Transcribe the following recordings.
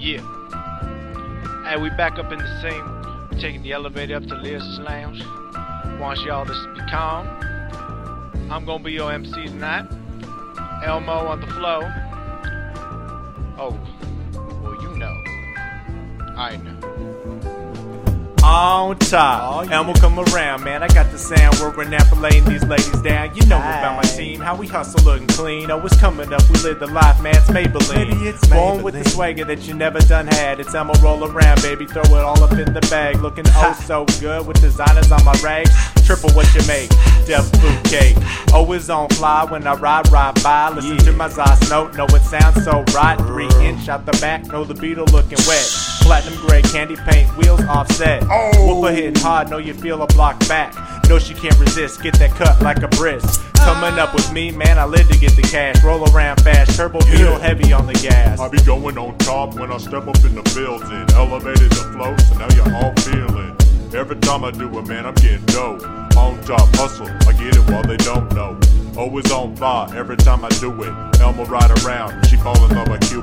Yeah. Hey, we back up in the scene. We're taking the elevator up to Lear's Lounge. Want y'all to be calm. I'm gonna be your MC tonight. Elmo on the flow. Oh, well, you know. I know. On top, and we'll come around, man. I got the sound where we're laying these ladies down. You know about my team, how we hustle looking clean. Oh, it's coming up, we live the life, man. It's Maybelline. Maybe it's Born with the swagger that you never done had. It's Elmo roll around, baby. Throw it all up in the bag. Looking oh so good with designers on my rags. Triple what you make, food cake. Always on fly when I ride, ride by. Listen to my Zos note, know it sounds so right. Three inch out the back, know the beetle looking wet. Platinum gray candy paint, wheels offset. Oh. Whooper hitting hard, know you feel a block back. Know she can't resist, get that cut like a brisk. Coming up with me, man, I live to get the cash. Roll around fast, turbo feel heavy on the gas. I be going on top when I step up in the building. Elevated the flow, so now you're all feeling. Every time I do it, man, I'm getting dough. On top hustle, I get it while they don't know. Always on fire every time I do it. Elmo ride around, she fall in love with Cupid.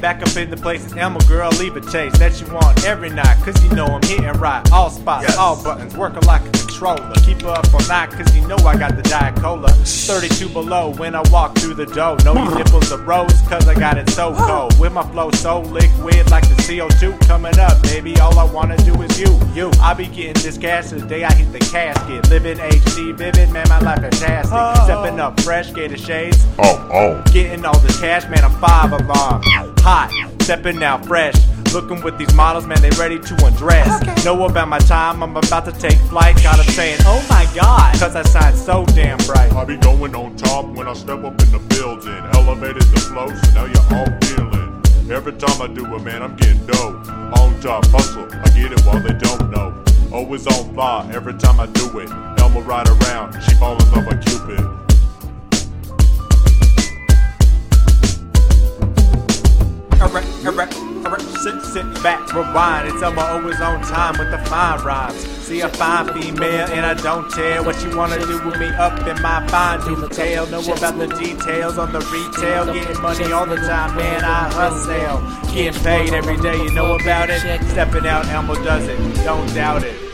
Back up in the places. Elmo girl, leave a taste that you want every night. Cause you know I'm hitting right. All spots, Yes. all buttons, working like a controller. Keep her up all night, cause you know I got the Diet Cola. 32 below when I walk through the door. No your nipples are rose, cause I got it so cold. With my flow so liquid, like the CO2 coming up, baby. All I wanna do is you, you. I be getting this cash the day I hit the casket. Living HD, vivid, man, my life is fantastic. Stepping up fresh, gator shades. Oh, oh. Getting all this cash, man, I'm five alarm. Hot, stepping out fresh. Looking with these models, man, they ready to undress. Know about my time, I'm about to take flight. Got 'em saying, oh my god, cause I signed so damn bright. I be going on top when I step up in the building. Elevated the flow, so now you're all feeling. Every time I do it, man, I'm getting dough. On top hustle, I get it while they don't know. Always on fire every time I do it. Elmo ride around, she fall in love with Cupid. Sit, back, rewind. It's Elmo always on time with the fine rhymes. See a fine female and I don't tell what you wanna do with me up in my fine detail. Know about the details on the retail. Getting money all the time, man, I hustle. Getting paid every day, you know about it. Stepping out, Elmo does it, don't doubt it.